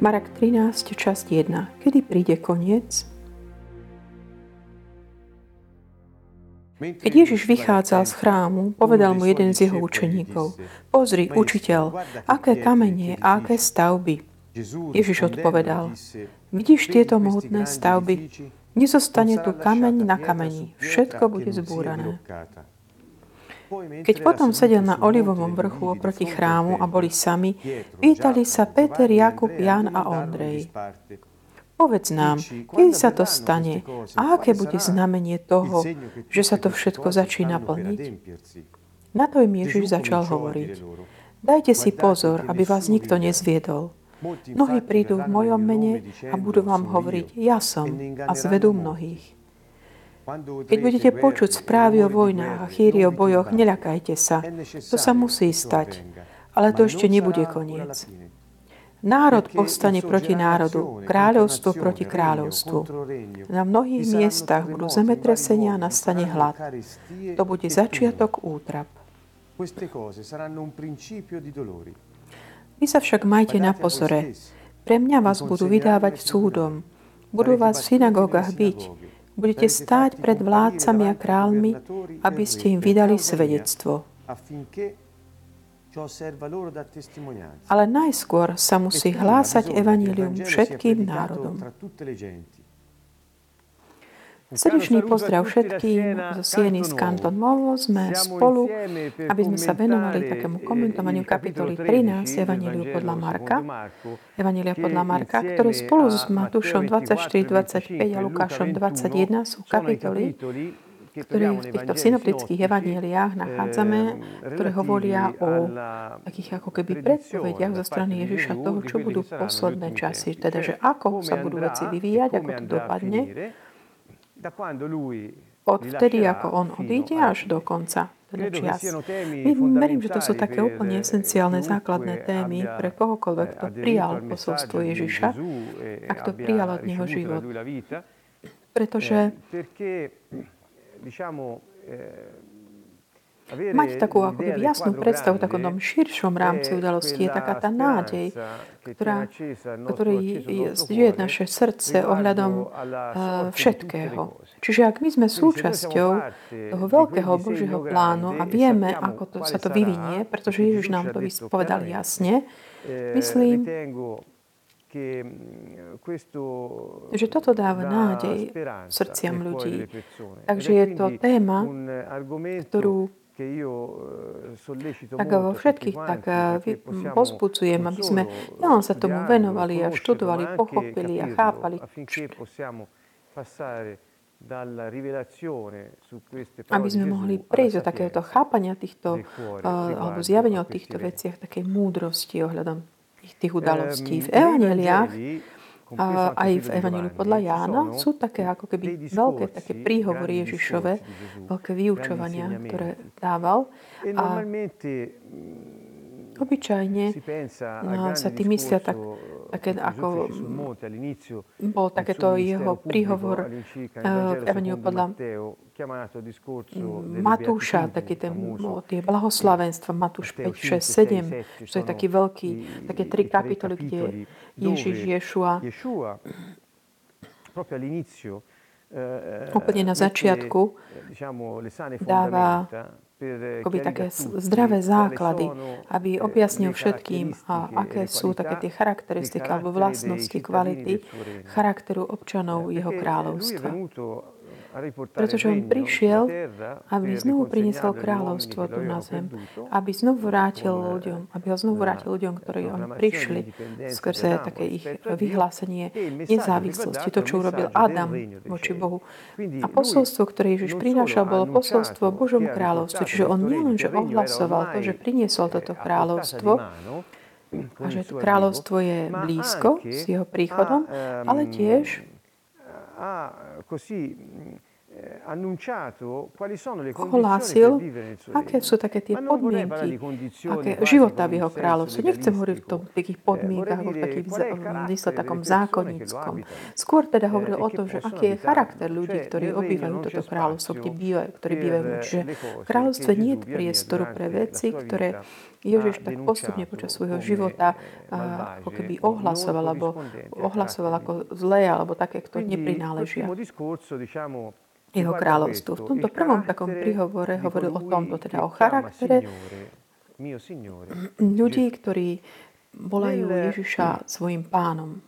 Marek 13, časť 1. Kedy príde koniec? Keď Ježiš vychádzal z chrámu, povedal mu jeden z jeho učeníkov, pozri, učiteľ, aké kamene a aké stavby. Ježiš odpovedal, vidíš tieto mohutné stavby? Nezostane tu kameň na kameni, všetko bude zbúrané. Keď potom sedel na Olivovom vrchu oproti chrámu a boli sami, pýtali sa Peter, Jakub, Jan a Ondrej. Povedz nám, kedy sa to stane a aké bude znamenie toho, že sa to všetko začína plniť? Na to im Ježiš začal hovoriť. Dajte si pozor, aby vás nikto nezviedol. Mnohí prídu v mojom mene a budú vám hovoriť, ja som, a zvedú mnohých. Keď budete počuť správy o vojnách a chýri o bojoch, neľakajte sa. To sa musí stať. Ale to ešte nebude koniec. Národ povstane proti národu, kráľovstvo proti kráľovstvu. Na mnohých miestach budú zemetresenia a nastane hlad. To bude začiatok útrap. Vy sa však majte na pozore. Pre mňa vás budú vydávať súdom. Budú vás v synagógach byť. Budete stáť pred vládcami a kráľmi, aby ste im vydali svedectvo. Ale najskôr sa musí hlásať evanílium všetkým národom. Srdečný pozdrav všetkým zo Sieny z Kanton Movo. Sme spolu, aby sme sa venovali takému komentovaniu kapitoly 13 Evaníliu podľa Marka. Evanília podľa Marka, ktoré spolu s Matúšom 24, 25 a Lukášom 21 sú kapitoly, ktoré v týchto synoptických evaníliách nachádzame, ktoré hovoria o takých ako keby predpovediach zo strany Ježiša toho, čo budú posledné časy. Teda, že ako sa budú veci vyvíjať, ako to dopadne. Od vtedy, ako on odíde, až do konca teda čias. Verím, že to sú také úplne esenciálne základné témy pre kohokoľvek, kto prijal posolstvo Ježiša a kto prijal od neho život. Pretože eh, Mať takú ako keby jasnú predstavu v takom širšom rámci udalosti je taká tá nádej, ktorá, ktorý žije naše srdce ohľadom uh, všetkého. Čiže ak my sme súčasťou toho veľkého Božieho plánu a vieme, ako to, sa to vyvinie, pretože Ježiš nám to povedal jasne, myslím, Mm, že toto dáva nádej srdciam ľudí. Takže je to téma, ktorú eh, tak vo všetkých tak eh, pozbucujem, aby sme nielen sa tomu venovali a študovali, pochopili a chápali, aby sme mohli prejsť do takéhoto chápania týchto, alebo zjavenia o týchto veciach, takej múdrosti ohľadom tých udalostí. V Evangeliách a aj v Evangeliu podľa Jána sú také ako keby veľké také príhovory Ježišove, veľké vyučovania, ktoré dával. A obyčajne no, sa tým myslia tak, také ako bol takéto jeho príhovor v Evangeliu podľa Matúša, taký ten, tie blahoslavenstva, Matúš 5, 6, 7, čo je taký veľký, také tri kapitoly, kde Ježiš Ješua úplne na začiatku dáva akoby také zdravé základy, aby objasnil všetkým, a aké sú také tie charakteristiky alebo vlastnosti, kvality charakteru občanov jeho kráľovstva pretože on prišiel, aby znovu priniesol kráľovstvo tu na zem, aby znovu vrátil ľuďom, aby ho znovu vrátil ľuďom, ktorí on prišli skrze také ich vyhlásenie nezávislosti, to, čo urobil Adam voči Bohu. A posolstvo, ktoré Ježiš prinášal, bolo posolstvo Božom kráľovstvu. Čiže on nielen, že ohlasoval to, že priniesol toto kráľovstvo, a že to kráľovstvo je blízko s jeho príchodom, ale tiež così ohlásil, aké sú také tie podmienky, aké života v jeho kráľovstve. Nechcem hovoriť v tom takých podmienkach, v takých mysle takom zákonníckom. Skôr teda hovoril o tom, že aký je charakter ľudí, ktorí obývajú toto kráľovstvo, kde bývajú, ktorí bývajú. Čiže v kráľovstve nie je priestoru pre veci, ktoré Ježiš tak postupne počas svojho života ako keby ohlasoval, alebo ohlasoval ako zlé, alebo také, ktoré neprináležia jeho kráľovstvu. V tomto prvom takom príhovore hovoril o tomto, teda o charaktere ľudí, ktorí volajú Ježiša svojim pánom.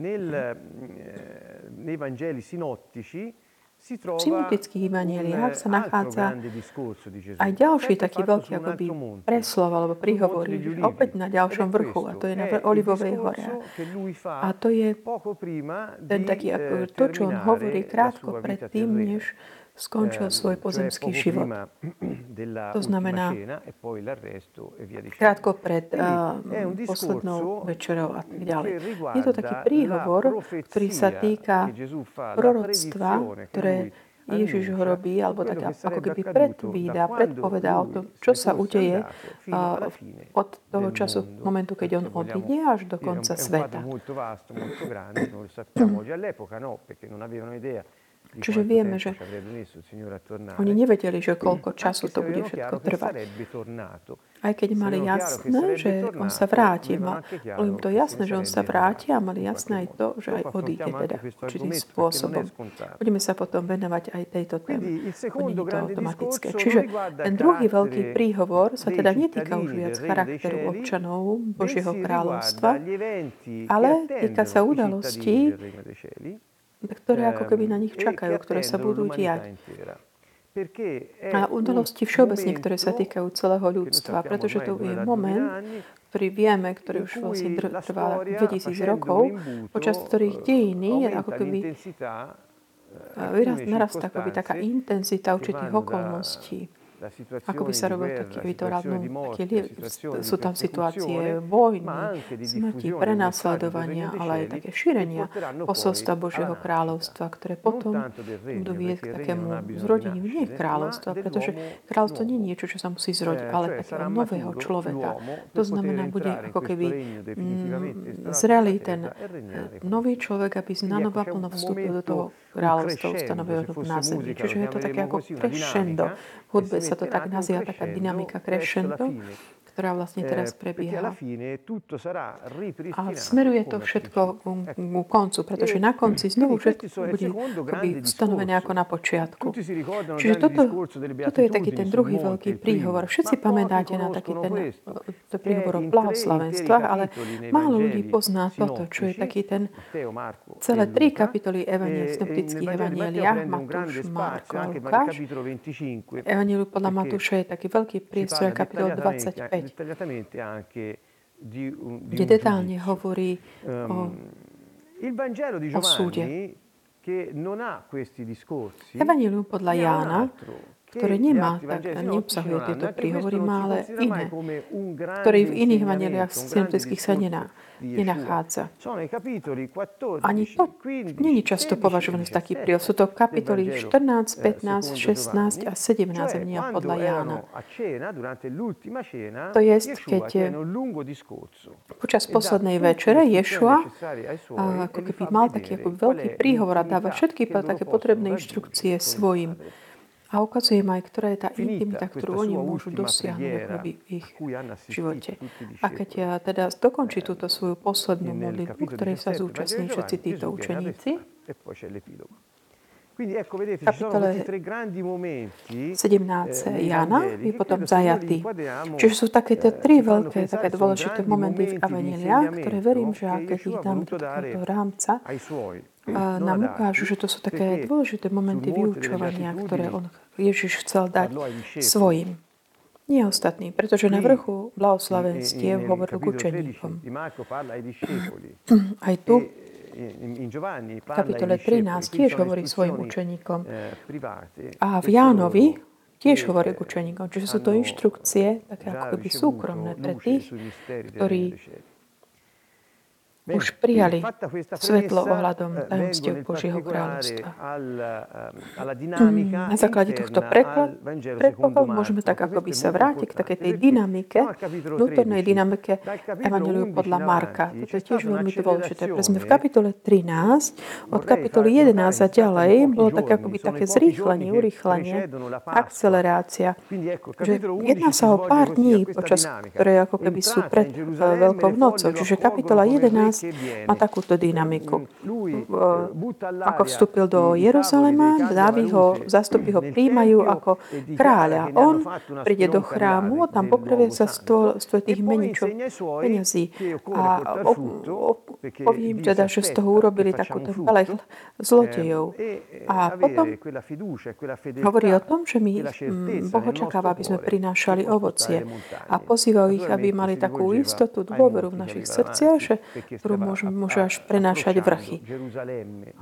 Nel, eh, nei Vangeli sinottici v synoptických evanieliách sa nachádza aj ďalší taký veľký akoby preslov alebo príhovor opäť na ďalšom vrchu a to je na Olivovej hore. A to je ten taký, ako to, čo on hovorí krátko pred tým, než skončil ehm, svoj pozemský život. To znamená e krátko pred uh, poslednou večerou a tak ďalej. Je to taký príhovor, ktorý sa týka proroctva, ktoré Ježiš ho robí, alebo tak ako keby predvída, predpovedá o tom, čo sa udeje uh, od toho času, momentu, keď on odíde, až do konca sveta. Čiže vieme, že oni nevedeli, že koľko času to bude všetko trvať. Aj keď mali jasné, že on sa vráti. Bolo im to jasné, že on sa vráti a mali jasné aj to, že aj odíde teda určitým spôsobom. Budeme sa potom venovať aj tejto téme. Je to automatické. Čiže ten druhý veľký príhovor sa teda netýka už viac charakteru občanov Božieho kráľovstva, ale týka sa udalostí, ktoré ako keby na nich čakajú, ktoré sa budú diať. A udalosti všeobecne, ktoré sa týkajú celého ľudstva, pretože to je moment, ktorý vieme, ktorý už vlastne trvá 2000 rokov, počas ktorých dejiny je ako keby vyrast, narastá akoby taká intenzita určitých okolností ako by sa robil taký, také, sú tam situácie vojny, smrti, prenasledovania, ale aj také šírenia posolstva Božieho kráľovstva, ktoré potom budú viesť k takému zrodeniu nie kráľovstva, pretože kráľovstvo nie je niečo, čo sa musí zrodiť, ale takého nového človeka. To znamená, bude ako keby mm, zrelý ten e nový človek, aby na novo plno vstúpil do toho kráľovstva ustanoveného na zemi. Čiže je to také ako crescendo. V hudbe sa to tak nazýva, taká dynamika crescendo ktorá vlastne teraz eh, prebieha. A smeruje to všetko ku koncu, pretože na konci znovu všetko bude stanovené ako na počiatku. Čiže toto, toto je taký ten druhý veľký príhovor. Všetci pamätáte na taký ten to príhovor o blahoslavenstvách, ale málo ľudí pozná toto, čo je taký ten celé tri kapitoly evaniel, synoptických evanieliách, Matúš, Marko a Lukáš. Evanielu podľa Matúša je taký veľký priestor, kapitol 25 dettagliatamente anche di, di kde detálne hovorí o, questi discorsi, Evangelium podľa Jána, ktoré nemá, tak neobsahuje tieto príhovory, má ale iné, ktoré v iných evaneliách synoptických sa nená nenachádza. Ani to není často považované za taký príhod. Sú to kapitoly 14, 15, 16 a 17 Evania podľa Jána. To je, keď počas poslednej večere Ješua ako keby mal taký ako veľký príhovor a dáva všetky také potrebné inštrukcie svojim a ukazujem aj, ktorá je tá intimita, ktorú oni môžu dosiahnuť v ich živote. A keď ja teda dokončí túto svoju poslednú modlitbu, ktorej sa zúčastní všetci títo učeníci, kapitole 17 Jana je potom zajatý. Čiže sú takéto tri veľké, také dôležité momenty v Aveneliách, ktoré verím, že ak ich dám do takéto rámca, nám ukážu, že to sú také dôležité momenty vyučovania, ktoré on, Ježiš chcel dať svojim. Nie ostatným, pretože na vrchu blahoslavenstiev hovoril k učeníkom. Aj tu v kapitole 13 tiež hovorí svojim učeníkom. A v Jánovi tiež hovorí k učeníkom. Čiže sú to inštrukcie, také ako keby súkromné pre tých, ktorí už prijali svetlo ohľadom eh, tajomstiev Božieho kráľovstva. Mm, na základe tohto predpokladu môžeme tak akoby sa vrátiť k takej tej dynamike, vnútornej dynamike Evangeliu podľa Marka. Toto je tiež veľmi dôležité. Sme v kapitole 13, od kapitoly 11 a ďalej, bolo také akoby také zrýchlenie, urýchlenie, akcelerácia. Že jedná sa o pár dní, počas ktoré ako keby sú pred eh, Veľkou nocou. Čiže kapitola 11 má takúto dynamiku. Ako vstúpil do Jeruzalema, Dávid ho, zastupy ho príjmajú ako kráľa. On príde do chrámu, tam poprvé sa stôl, stôl tých meničov, peniazí a povie im teda, že z toho urobili takúto velech zlodejov. A potom hovorí o tom, že my Boh očakáva, aby sme prinášali ovocie a pozývajú ich, aby mali takú istotu, dôveru v našich srdciach, že ktorú môžu, môžu až prenášať vrchy.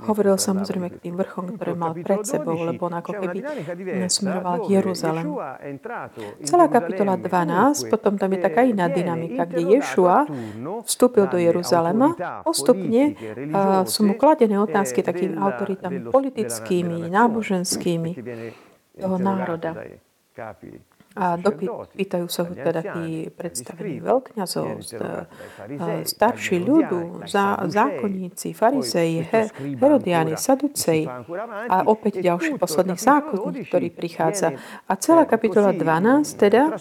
Hovoril samozrejme k tým vrchom, ktoré mal pred sebou, lebo on ako keby nasmeroval k Jeruzalemu. Celá kapitola 12, potom tam je taká iná dynamika, kde Ješua vstúpil do Jeruzalema, postupne uh, sú mu kladené otázky takými autoritami politickými, náboženskými toho národa. A dopýtajú sa ho teda tí predstavení veľkňazov, starší ľudu, zákonníci, farizeji, herodiáni, saduceji a opäť ďalší posledný zákonník, ktorý prichádza. A celá kapitola 12 teda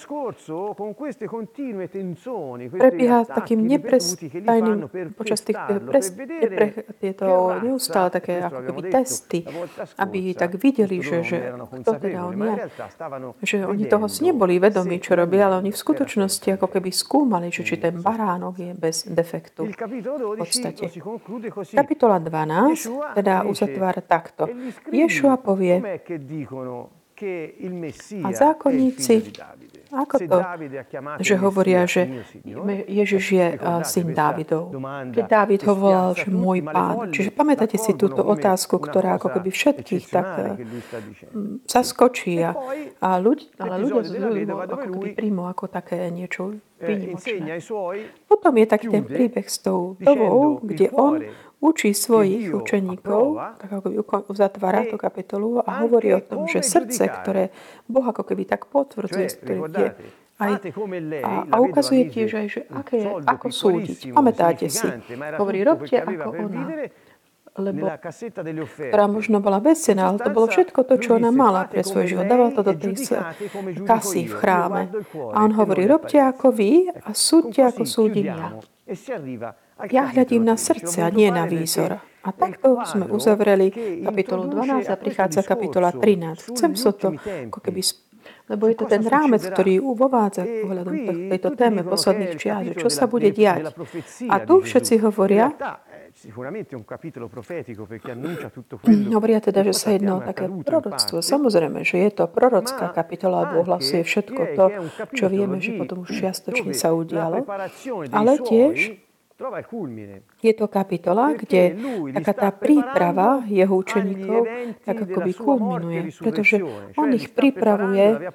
prebieha takým neprestajným počas tých pres, nepre, tieto neustále také ako keby testy, aby tak videli, že, že kto teda on je, že oni toho neboli vedomí, čo robia, ale oni v skutočnosti ako keby skúmali, že či ten baránok je bez defektu. V podstate. Kapitola 12 teda uzatvára takto. Ješua povie, a zákonníci ako to, že hovoria, že Ježiš je syn Dávidov? Keď Dávid ho volal, že môj pán. Čiže pamätáte si túto otázku, ktorá ako keby všetkých tak zaskočí. A, a ľudí, ale ľudia z ako keby príjmu ako také niečo výnimočné. Potom je taký ten príbeh s tou dovou, kde on učí svojich učeníkov, tak ako by uzatvára tú kapitolu a hovorí o tom, že srdce, ktoré Boh ako keby tak potvrdzuje, ktoré je aj, a, a ukazuje tiež aj, že aké, ako súdiť. Pamätáte si, hovorí, robte ako ona, lebo, ktorá možno bola bezcená, ale to bolo všetko to, čo ona mala pre svoj život. Dával to do tej kasy v chráme. A on hovorí, robte ako vy a súďte ako súdim ja. Ja hľadím na srdce a nie na výzor. A takto sme uzavreli kapitolu 12 a prichádza kapitola 13. Chcem sa to ako keby lebo je to ten rámec, ktorý uvovádza ohľadom tejto téme posledných čias, čo sa bude diať. A tu všetci hovoria, Hovoria teda, že sa jedná o také proroctvo. Samozrejme, že je to prorocká kapitola, lebo ohlasuje všetko to, čo vieme, že potom už čiastočne sa udialo. Ale tiež je to kapitola, kde taká tá príprava jeho učeníkov tak akoby kulminuje, pretože on ich pripravuje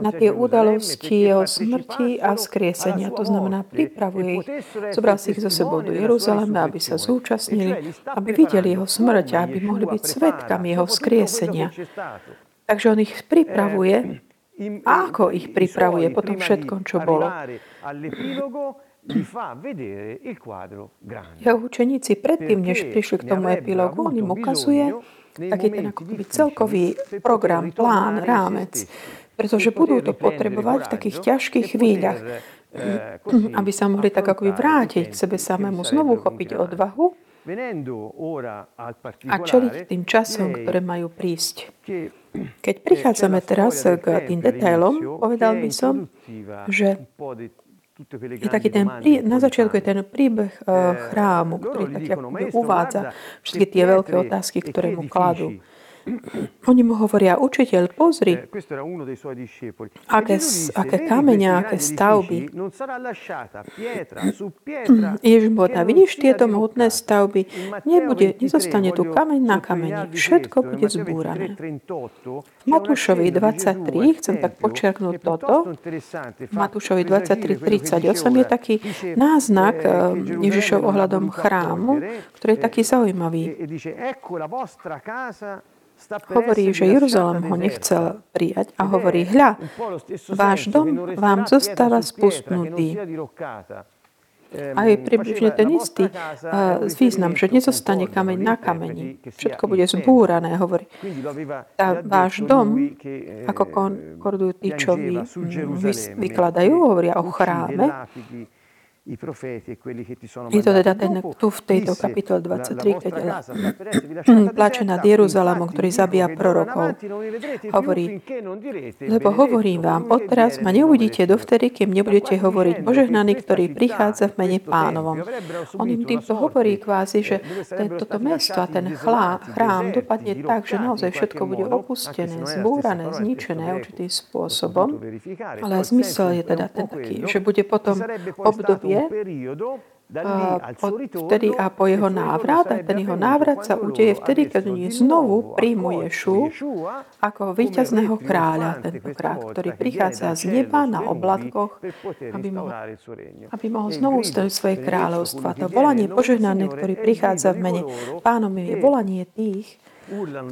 na tie udalosti jeho smrti a skriesenia. To znamená, pripravuje ich, zobral si ich zo sebou do Jeruzalema, aby sa zúčastnili, aby videli jeho smrť a aby mohli byť svetkami jeho skriesenia. Takže on ich pripravuje. A ako ich pripravuje po tom všetkom, čo bolo Jeho učeníci predtým, než prišli k tomu epilógu, on im ukazuje taký ten ako celkový program, plán, rámec. Pretože budú to potrebovať v takých ťažkých chvíľach, aby sa mohli tak ako vrátiť k sebe samému, znovu chopiť odvahu a čeliť tým časom, ktoré majú prísť. Keď prichádzame teraz k tým detailom, povedal by som, že je taký ten, na začiatku je ten príbeh uh, chrámu, ktorý tak uvádza všetky tie veľké otázky, ktoré mu kladú. Oni mu hovoria, učiteľ, pozri, aké, aké kameňa, aké stavby. Ježiš mu povedal, vidíš tieto mohutné stavby, nebude, nezostane tu kameň na kameni, všetko bude zbúrané. V Matúšovi 23, chcem tak počiarknúť toto, v Matúšovi 23.38 je taký náznak eh, Ježišov ohľadom chrámu, ktorý je taký zaujímavý hovorí, že Jeruzalem ho nechcel prijať a hovorí, hľa, váš dom vám zostáva spustnutý. Aj približne ten istý význam, že nezostane kameň na kameni. Všetko bude zbúrané, hovorí. A váš dom, ako konkordujú tí, čo vy vykladajú, hovoria o chráme, je to teda ten, tu v tejto kapitole 23, keď plače nad Jeruzalémom, ktorý zabíja prorokov. Hovorí, lebo hovorím vám, odteraz ma neuvidíte dovtedy, kým nebudete hovoriť požehnaný, ktorý prichádza v mene pánovom. On im týmto hovorí kvázi, že toto mesto a ten chlá, chrám dopadne tak, že naozaj všetko bude opustené, zbúrané, zničené určitým spôsobom, ale zmysel je teda ten taký, že bude potom obdobie deje, vtedy a po jeho návrate, ten jeho návrat sa udeje vtedy, keď oni znovu príjmu Ješu ako víťazného kráľa, tento kráľ, ktorý prichádza z neba na oblatkoch, aby mohol, aby mohol znovu stať svoje kráľovstvo. A to volanie požehnané, ktorý prichádza v mene pánom je volanie tých,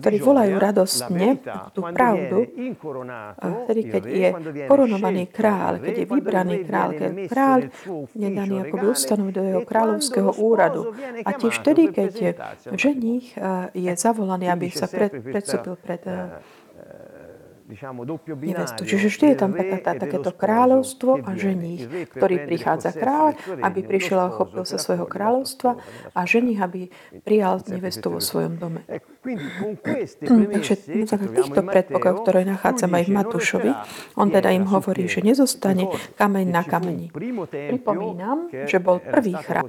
ktorí volajú radostne tú pravdu, vtedy, keď je korunovaný král, keď je vybraný král, keď král je daný akoby ustanoviť do jeho kráľovského úradu. A tiež vtedy, keď je ženich je zavolaný, aby sa pred, predstúpil pred e, Čiže vždy je tam taká, tá, takéto kráľovstvo a ženich, ktorý prichádza kráľ, aby prišiel a chopil sa svojho kráľovstva a ženich, aby prijal nevestu vo svojom dome. Mm. Mm. Takže na týchto predpokladov, ktoré nachádzame aj v Matúšovi, on teda im hovorí, že nezostane kameň na kameni. Pripomínam, že bol prvý chrám,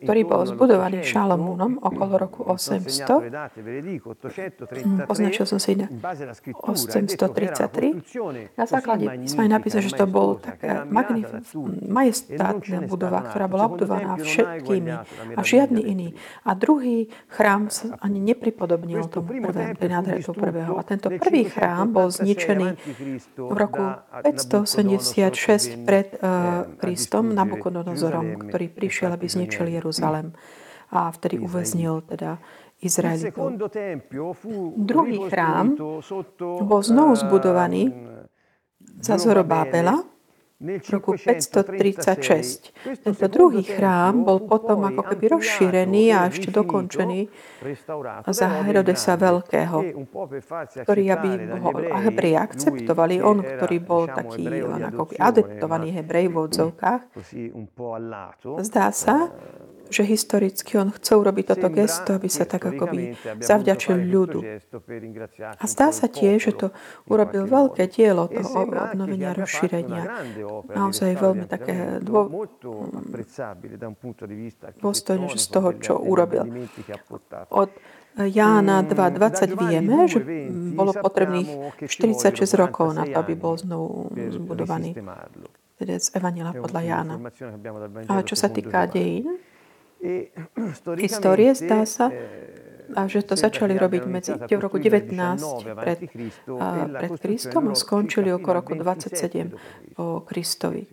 ktorý bol zbudovaný Šalamúnom okolo roku 800. Mm, označil som si na 833. Na základe písma je napísané, že to bol taká magnif- majestátna budova, ktorá bola obdovaná všetkými a žiadny iný. A druhý chrám sa ani nepripodobnil tomu prvému, prvého. A tento prvý chrám bol zničený v roku 586 pred uh, Kristom Nabukodonozorom, ktorý prišiel, aby zničil Jeruzalem a vtedy uväznil teda Izraelitov. Druhý chrám bol znovu zbudovaný za Zorobábela v roku 536. Tento druhý chrám bol potom ako keby rozšírený a ešte dokončený za Herodesa Veľkého, ktorý aby ho Hebreji akceptovali, on, ktorý bol taký ako adeptovaný Hebrej v odzovkách. Zdá sa, že historicky on chce urobiť toto gesto, aby sa tak akoby zavďačil ľudu. A zdá sa tiež, že to urobil veľké dielo toho obnovenia rozšírenia naozaj veľmi také dô... dôstojné z toho, čo urobil. Od Jána 2.20 vieme, že bolo potrebných 46 rokov na to, aby bol znovu zbudovaný. Teda z Evanila podľa Jána. Ale čo sa týka dejín, histórie, zdá sa, a že to začali robiť medzi, v roku 19 pred, a, pred Kristom a skončili okolo roku 27 po Kristovi.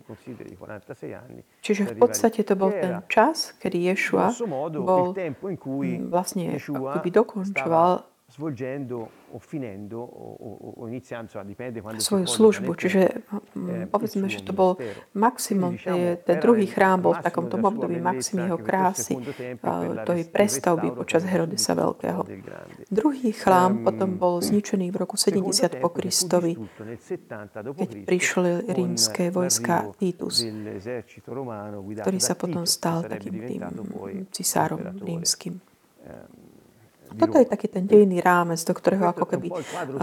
Čiže v podstate to bol ten čas, kedy Ješua bol vlastne, dokončoval svoju službu. Čiže eh, povedzme, že to bol maximum, eh, ten druhý chrám bol v takomto období maxim jeho krásy, to je prestavby počas Herodesa Veľkého. Druhý chrám potom bol zničený v roku 70 po Kristovi, keď prišli rímske vojska Titus, ktorý sa potom stal takým tým cisárom rímským. Toto je taký ten dejný rámec, do ktorého ako keby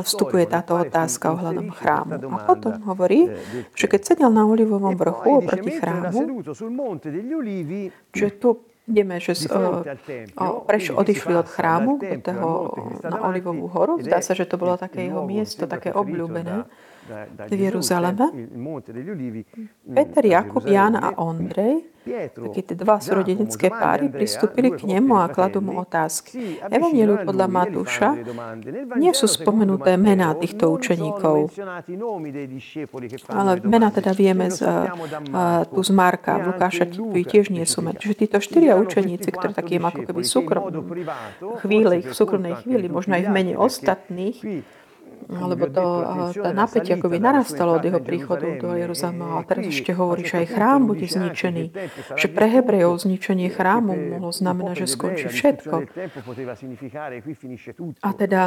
vstupuje táto otázka ohľadom chrámu. A potom hovorí, že keď sedel na olivovom vrchu oproti chrámu, čiže tu Ideme, že z, eh, preš odišli od chrámu toho, na Olivovú horu. Zdá sa, že to bolo také jeho miesto, také obľúbené v Jeruzaleme. Peter, Jakub, Ján a Ondrej takí tie dva súrodenecké páry, pristúpili k nemu a kladú mu otázky. Evangeliu podľa Matúša nie sú spomenuté mená týchto učeníkov, ale mená teda vieme z, uh, tu z Marka, v Lukáša tiež nie sú mená. Čiže títo štyria učeníci, ktorí takým ako keby súkrom, chvíli, v súkromnej chvíli, možno aj v mene ostatných, alebo to, to napätie akoby narastalo od jeho príchodu do Jeruzalema. A teraz ešte hovorí, že aj chrám bude zničený. Že pre Hebrejov zničenie chrámu mohlo znamenať, že skončí všetko. A teda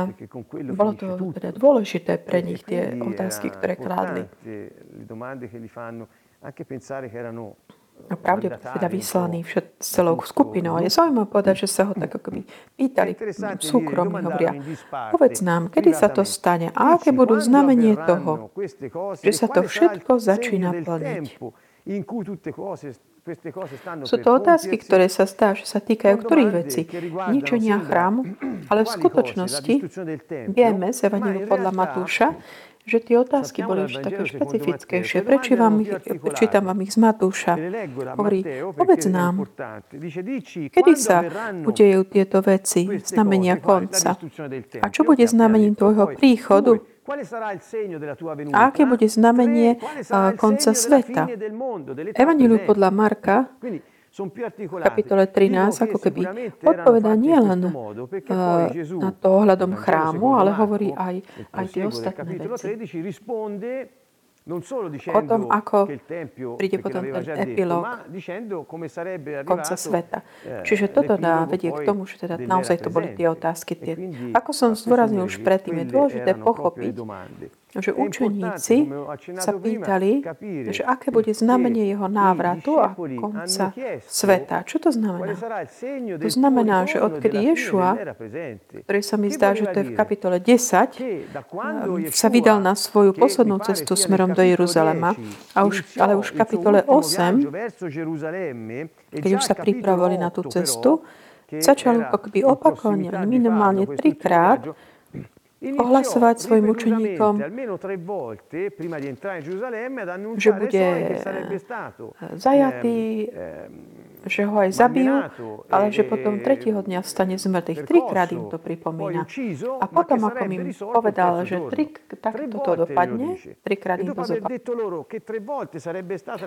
bolo to teda dôležité pre nich tie otázky, ktoré kládli. A pravde teda vyslaný všet, s celou skupinou. A je zaujímavé povedať, že sa ho tak akoby pýtali súkromne, hovoria, povedz nám, kedy sa to stane a aké budú znamenie toho, že sa to všetko začína plniť. Sú to otázky, ktoré sa stá, že sa týkajú ktorých vecí? Ničenia chrámu, ale v skutočnosti vieme z Evangeliu podľa Matúša, že tie otázky boli už také špecifickejšie. Prečo vám ich, čítam vám ich z Matúša. Hovorí, povedz nám, kedy sa udejú tieto veci, znamenia konca? A čo bude znamením tvojho príchodu? A aké bude znamenie konca sveta? Evangeliu podľa Marka kapitole 13 ako keby odpovedá nielen na to ohľadom chrámu, ale hovorí aj, aj tie ostatné veci o tom, ako príde potom ten epilóg konca sveta. Eh, Čiže toto dá vedie k tomu, že teda naozaj to boli tie otázky. Tie. Ako som zdôraznil už predtým, je dôležité pochopiť, že učeníci sa pýtali, že aké bude znamenie jeho návratu a konca sveta. Čo to znamená? To znamená, že odkedy Ješua, ktorý sa mi zdá, že to je v kapitole 10, sa vydal na svoju poslednú cestu smerom do Jeruzalema, a už, ale už v kapitole 8, keď už sa pripravovali na tú cestu, začal akoby opakovane, minimálne trikrát, ohlasovať svojim učeníkom, že bude zajatý, že ho aj zabijú, ale že potom tretieho dňa stane z mŕtvych. Trikrát im to pripomína. A potom, ako im povedal, že tri, takto to dopadne, trikrát im to zopakujú.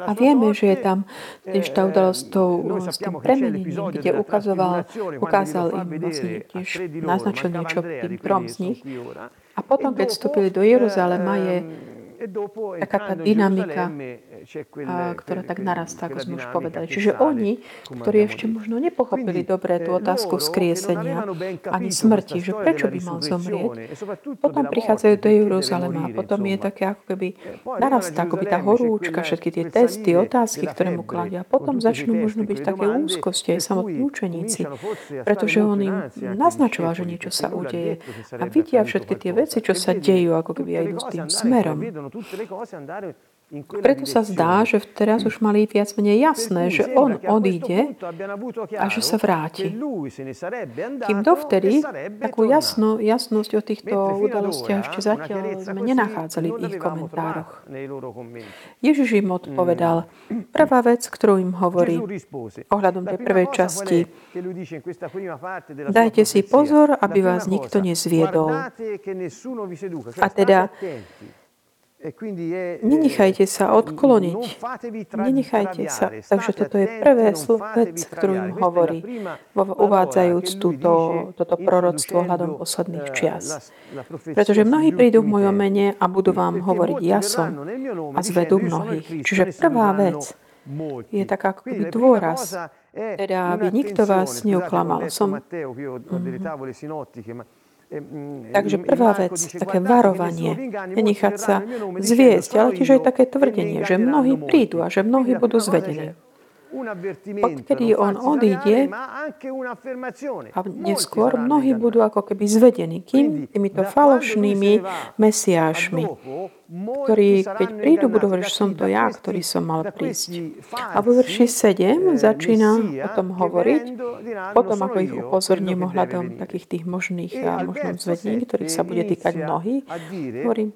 A vieme, že je tam tiež tá udalosť s tým premenením, kde ukazoval, ukázal im vlastne tiež naznačil niečo tým trom z nich. A potom, keď vstúpili do Jeruzalema, je taká tá dynamika, ktorá tak narastá, ako sme už povedali. Čiže oni, ktorí ešte možno nepochopili dobre tú otázku skriesenia ani smrti, že prečo by mal zomrieť, potom prichádzajú do Jeruzalema a potom je také ako keby narastá, ako by tá horúčka, všetky tie testy, otázky, ktoré mu kladia. A potom začnú možno byť také úzkosti aj samotní učeníci, pretože on im naznačoval, že niečo sa udeje a vidia všetky tie veci, čo sa dejú, ako keby aj idú s tým smerom. Preto sa zdá, že teraz už mali viac menej jasné, že on odíde a že sa vráti. Kým dovtedy takú jasno, jasnosť o týchto udalostiach ešte zatiaľ sme nenachádzali v ich komentároch. Ježiš im odpovedal, prvá vec, ktorú im hovorí ohľadom tej prvej časti, dajte si pozor, aby vás nikto nezviedol. A teda E Nenechajte sa odkloniť. Nenechajte sa. Takže toto je prvé vec, ktorú im hovorí, uvádzajúc túto, toto proroctvo hľadom posledných eh, čias. Pretože mnohí prídu v mojom mene a budú vám hovoriť ja som a zvedú mnohých. Čiže prvá vec je taká ako keby dôraz, teda aby nikto vás neuklamal. Som, mm-hmm. Takže prvá vec, také varovanie, nenechať sa zviesť, ale tiež aj také tvrdenie, že mnohí prídu a že mnohí budú zvedení. Odkedy on odíde a neskôr mnohí budú ako keby zvedení, kým? Týmito falošnými mesiášmi. Ktorí, keď prídu, budú hovoriť, že som to ja, ktorý som mal prísť. A vo verši 7 začína o tom hovoriť, potom ako ich upozorním ohľadom takých tých možných a možnom zvedení, ktorých sa bude týkať mnohí, hovorím,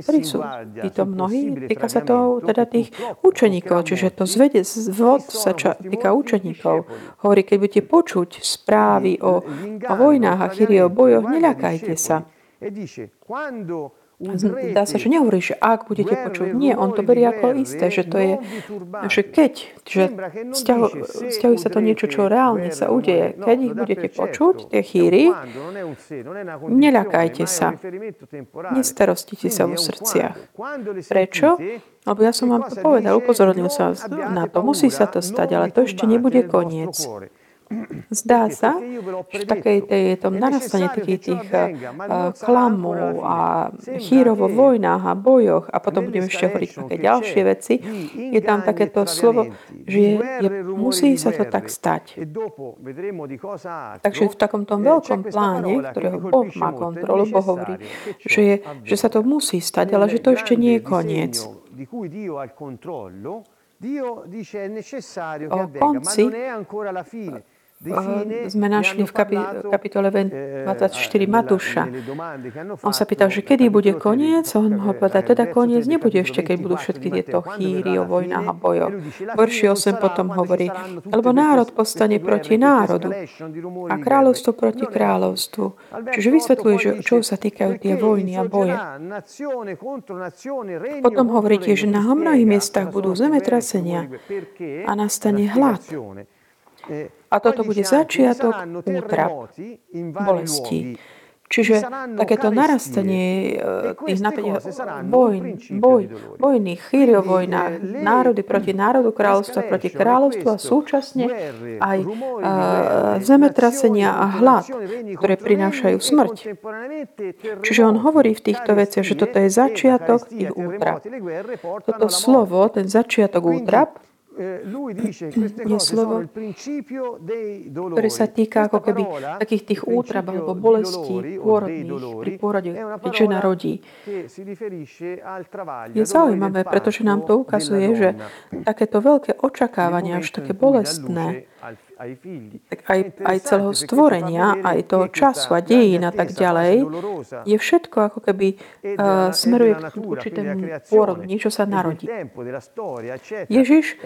ktorí sú títo mnohí, týka sa to teda tých učeníkov, čiže to zvede, zvod sa ča, týka učeníkov. Hovorí, keď budete počuť správy o, o vojnách a chyrie o bojoch, neľakajte sa. Dá sa, že nehovorí, že ak budete počuť. Nie, on to berie ako isté, že to je, že keď, že stiahuje sa to niečo, čo reálne sa udeje. Keď ich budete počuť, tie chýry, neľakajte sa. Nestarostite sa vo srdciach. Prečo? Lebo ja som vám to povedal, upozornil sa na to. Musí sa to stať, ale to ešte nebude koniec. Zdá sa, že také je to narastanie takých tých klamov a chýrov vo vojnách a bojoch a potom budeme ešte hovoriť také ďalšie veci. Je tam takéto slovo, že je, musí sa to tak stať. Takže v takomto veľkom pláne, ktorého Boh má kontrolu, Boh hovorí, že, je, že sa to musí stať, ale že to ešte nie je koniec. Dio dice fine sme našli v kapitole 24 Matúša. On sa pýtal, že kedy bude koniec. On ho povedal, teda koniec nebude ešte, keď budú všetky tieto chýry o vojnách a bojoch. Verši 8 potom hovorí, lebo národ postane proti národu a kráľovstvo proti kráľovstvu. Čiže vysvetľuje, že čo sa týkajú tie vojny a boje. Potom hovorí tiež, na mnohých miestach budú zemetrasenia a nastane hlad. A toto bude začiatok útrap, bolesti. Čiže takéto narastanie e, tých napätia vojn, boj, vojny, chýry o vojnách, národy proti národu, kráľovstva proti kráľovstvu a súčasne aj uh, zemetrasenia a hlad, ktoré prinášajú smrť. Čiže on hovorí v týchto veciach, že toto je začiatok tých útrap. Toto slovo, ten začiatok útrap, Eh, je slovo, ktoré sa týka ako keby takých tých útrab alebo bolestí pôrodných pri pôrode, keď žena rodí. Je zaujímavé, pretože nám to ukazuje, že takéto veľké očakávania, až také bolestné, aj, aj celého stvorenia, aj toho času a dejín a tak ďalej, je všetko ako keby uh, smeruje k určitému pôrodu, niečo sa narodí. Ježiš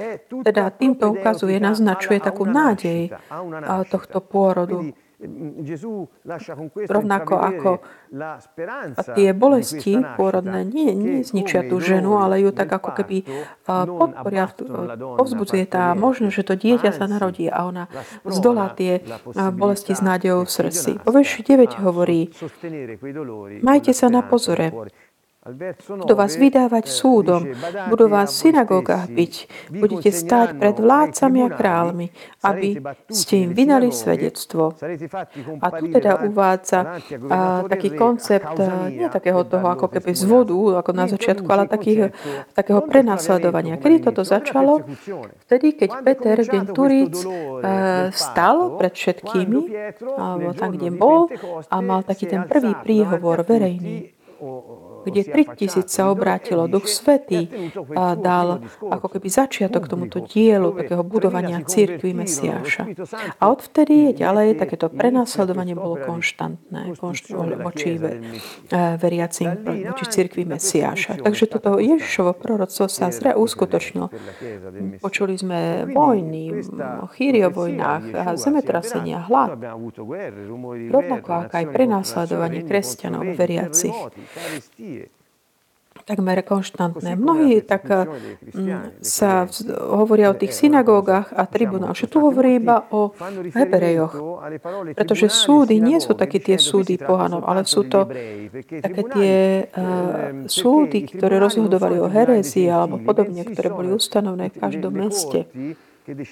teda týmto ukazuje, naznačuje takú nádej tohto pôrodu Rovnako ako tie bolesti pôrodné nie, nie zničia tú ženu, ale ju tak ako keby podporia, povzbudzuje tá možnosť, že to dieťa sa narodí a ona zdolá tie bolesti s nádejou v srdci. Po 9 hovorí, majte sa na pozore, budú vás vydávať súdom, budú vás v synagógach byť, budete stáť pred vládcami a kráľmi, aby ste im vydali svedectvo. A tu teda uvádza a, taký koncept nie takého toho ako keby z vodu, ako na začiatku, ale takých, takého prenasledovania. Kedy toto začalo? Vtedy, keď Peter Genturic stal pred všetkými, alebo tam, kde bol, a mal taký ten prvý príhovor verejný kde 3000 sa obrátilo. Duch Svetý dal ako keby začiatok tomuto dielu, takého budovania církvy Mesiáša. A odvtedy je ďalej takéto prenasledovanie bolo konštantné voči veriacim, voči církvi Mesiáša. Takže toto Ježišovo proroctvo sa zre uskutočnilo. Počuli sme vojny, chýry o vojnách, zemetrasenia, hlad. Rovnako ako aj prenasledovanie kresťanov veriacich takmer konštantné. Mnohí tak sa hovoria o tých synagógach a tribunáloch, že tu hovorí iba o Hebrejoch. Pretože súdy nie sú také tie súdy pohanov, ale sú to také tie uh, súdy, ktoré rozhodovali o herézii alebo podobne, ktoré boli ustanovné v každom meste.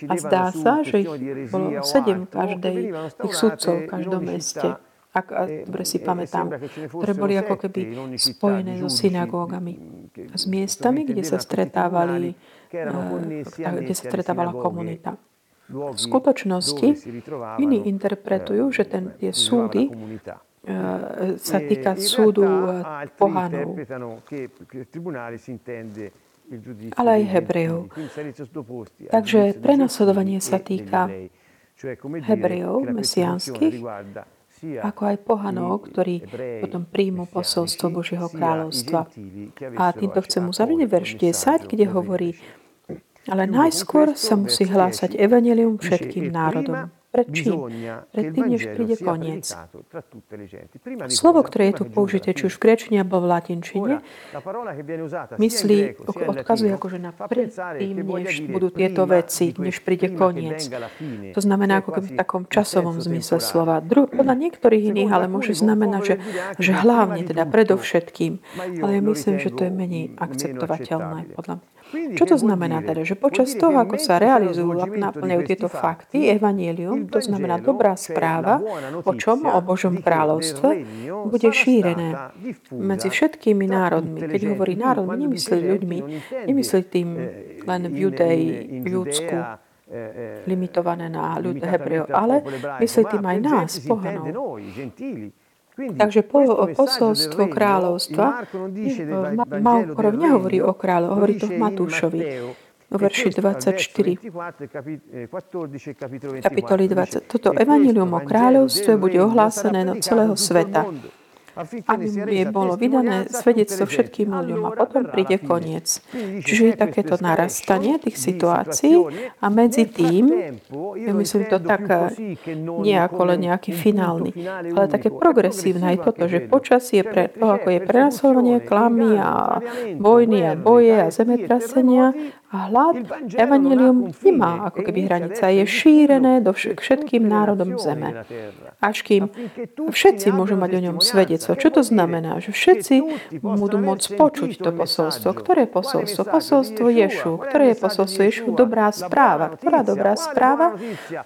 A zdá sa, že ich bolo sedem každej, tých sudcov v každom meste ak dobre si pamätám, ktoré boli ako keby spojené so synagógami, s miestami, kde sa stretávali, kde sa stretávala komunita. V skutočnosti iní interpretujú, že ten, tie súdy e, sa týka súdu e, pohanov, ale aj Hebrejov. Takže prenasledovanie sa týka Hebrejov, mesiánskych, ako aj pohanov, ktorí potom príjmu posolstvo Božieho kráľovstva. A týmto chcem uzavrieť verš 10, kde hovorí, ale najskôr sa musí hlásať evanelium všetkým národom. Pred čím? Pred tým, než príde koniec. Slovo, ktoré je tu použité, či už v grečine alebo v latinčine, myslí, odkazuje akože na pred tým, než budú tieto veci, než príde koniec. To znamená ako keby v takom časovom zmysle slova. Dru- podľa niektorých iných ale môže znamenať, že, že hlavne, teda predovšetkým. Ale ja myslím, že to je menej akceptovateľné podľa mňa. Čo to znamená teda? Že počas toho, ako sa realizujú naplňajú tieto fakty, evanielium, to znamená dobrá správa, o čom? O Božom kráľovstve, bude šírené medzi všetkými národmi. Keď hovorí národ, nemyslí ľuďmi, nemyslí tým len v Judei, v Júdsku, limitované na ľud Hebrejov, ale myslí tým aj nás, pohanov. Takže po, posolstvo kráľovstva Malkorov nehovorí o kráľov, hovorí to v Matúšovi verši 24. Kapitoly 20. Toto evanilium o kráľovstve bude ohlásené do celého sveta aby bolo vydané svedectvo všetkým ľuďom a potom príde koniec. Čiže je takéto narastanie tých situácií a medzi tým, ja myslím to tak nie ako len nejaký finálny, ale také progresívne aj toto, že počasie pre to, ako je prenasledovanie, klamy a vojny a boje a zemetrasenia a hlad, evanelium nemá ako keby hranica. Je šírené do všetkým národom zeme. Až kým všetci môžu mať o ňom svedectvo posolstvo. Čo to znamená? Že všetci budú môcť počuť to posolstvo. Ktoré je posolstvo? Posolstvo Ješu. Ktoré je posolstvo Ješu? Dobrá správa. Ktorá dobrá správa?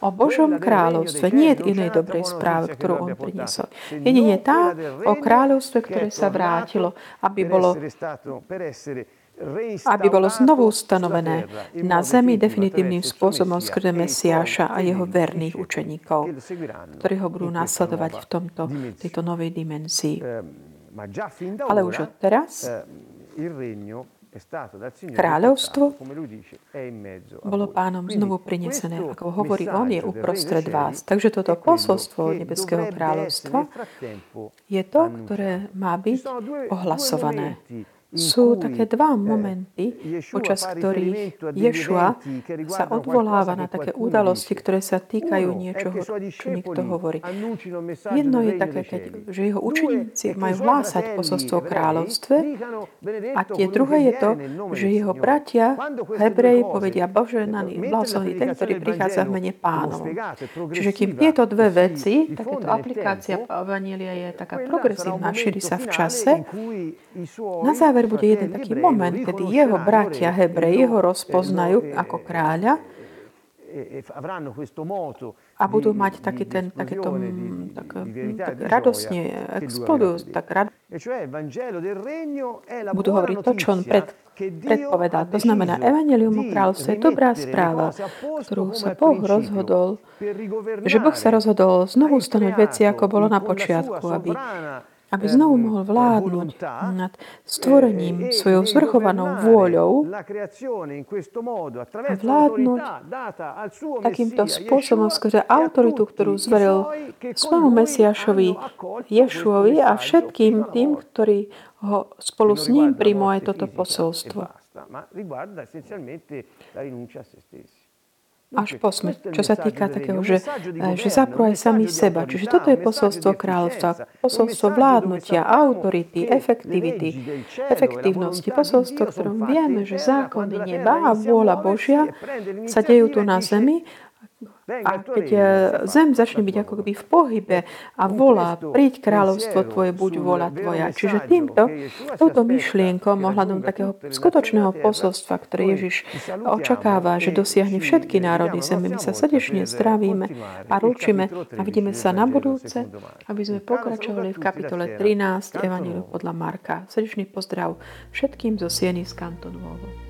O Božom kráľovstve. Nie je inej dobrej správy, ktorú on priniesol. Jedine tá o kráľovstve, ktoré sa vrátilo, aby bolo aby bolo znovu ustanovené na zemi definitívnym spôsobom skrze Mesiáša a jeho verných učeníkov, ktorí ho budú nasledovať v tomto, tejto novej dimenzii. Ale už od teraz Kráľovstvo bolo pánom znovu prinesené. Ako hovorí on, je uprostred vás. Takže toto posolstvo Nebeského kráľovstva je to, ktoré má byť ohlasované sú také dva momenty, počas ktorých Ješua sa odvoláva na také udalosti, ktoré sa týkajú niečoho, čo niekto hovorí. Jedno je také, keď, že jeho učeníci majú hlásať posolstvo kráľovstve a tie druhé je to, že jeho bratia, Hebreji, povedia Boženaný, blahoslavený ten, ktorý prichádza v mene pánovom. Čiže kým tieto dve veci, takéto aplikácia Evanielia je taká progresívna, šíri sa v čase, na záver záver bude jeden taký moment, kedy jeho bratia Hebreji ho rozpoznajú ako kráľa a budú mať taký ten, takéto, tak, tak radosne explodujú, tak rad... budú hovoriť to, čo on pred, predpovedal. To znamená, Evangelium o kráľovstve je dobrá správa, ktorú sa Boh rozhodol, že Boh sa rozhodol znovu stanoť veci, ako bolo na počiatku, aby aby znovu mohol vládnuť nad stvorením svojou zvrchovanou vôľou a vládnuť takýmto spôsobom skrze autoritu, ktorú zveril svojmu Mesiašovi Ješuovi a všetkým tým, ktorí ho spolu s ním príjmu aj toto posolstvo až po smrť, čo sa týka takého, že, že zaprú aj sami seba. Čiže toto je posolstvo kráľovstva, posolstvo vládnutia, autority, efektivity, efektívnosti, posolstvo, ktorom vieme, že zákony neba a vôľa Božia sa dejú tu na zemi a keď e, zem začne byť ako keby v pohybe a volá, príď kráľovstvo tvoje, buď vola tvoja. Čiže týmto, touto myšlienkou ohľadom takého skutočného posolstva, ktoré Ježiš očakáva, že dosiahne všetky národy zeme, my sa srdečne zdravíme a ručíme a vidíme sa na budúce, aby sme pokračovali v kapitole 13 Evangeliu podľa Marka. Srdečný pozdrav všetkým zo Sieny z Kantonovo.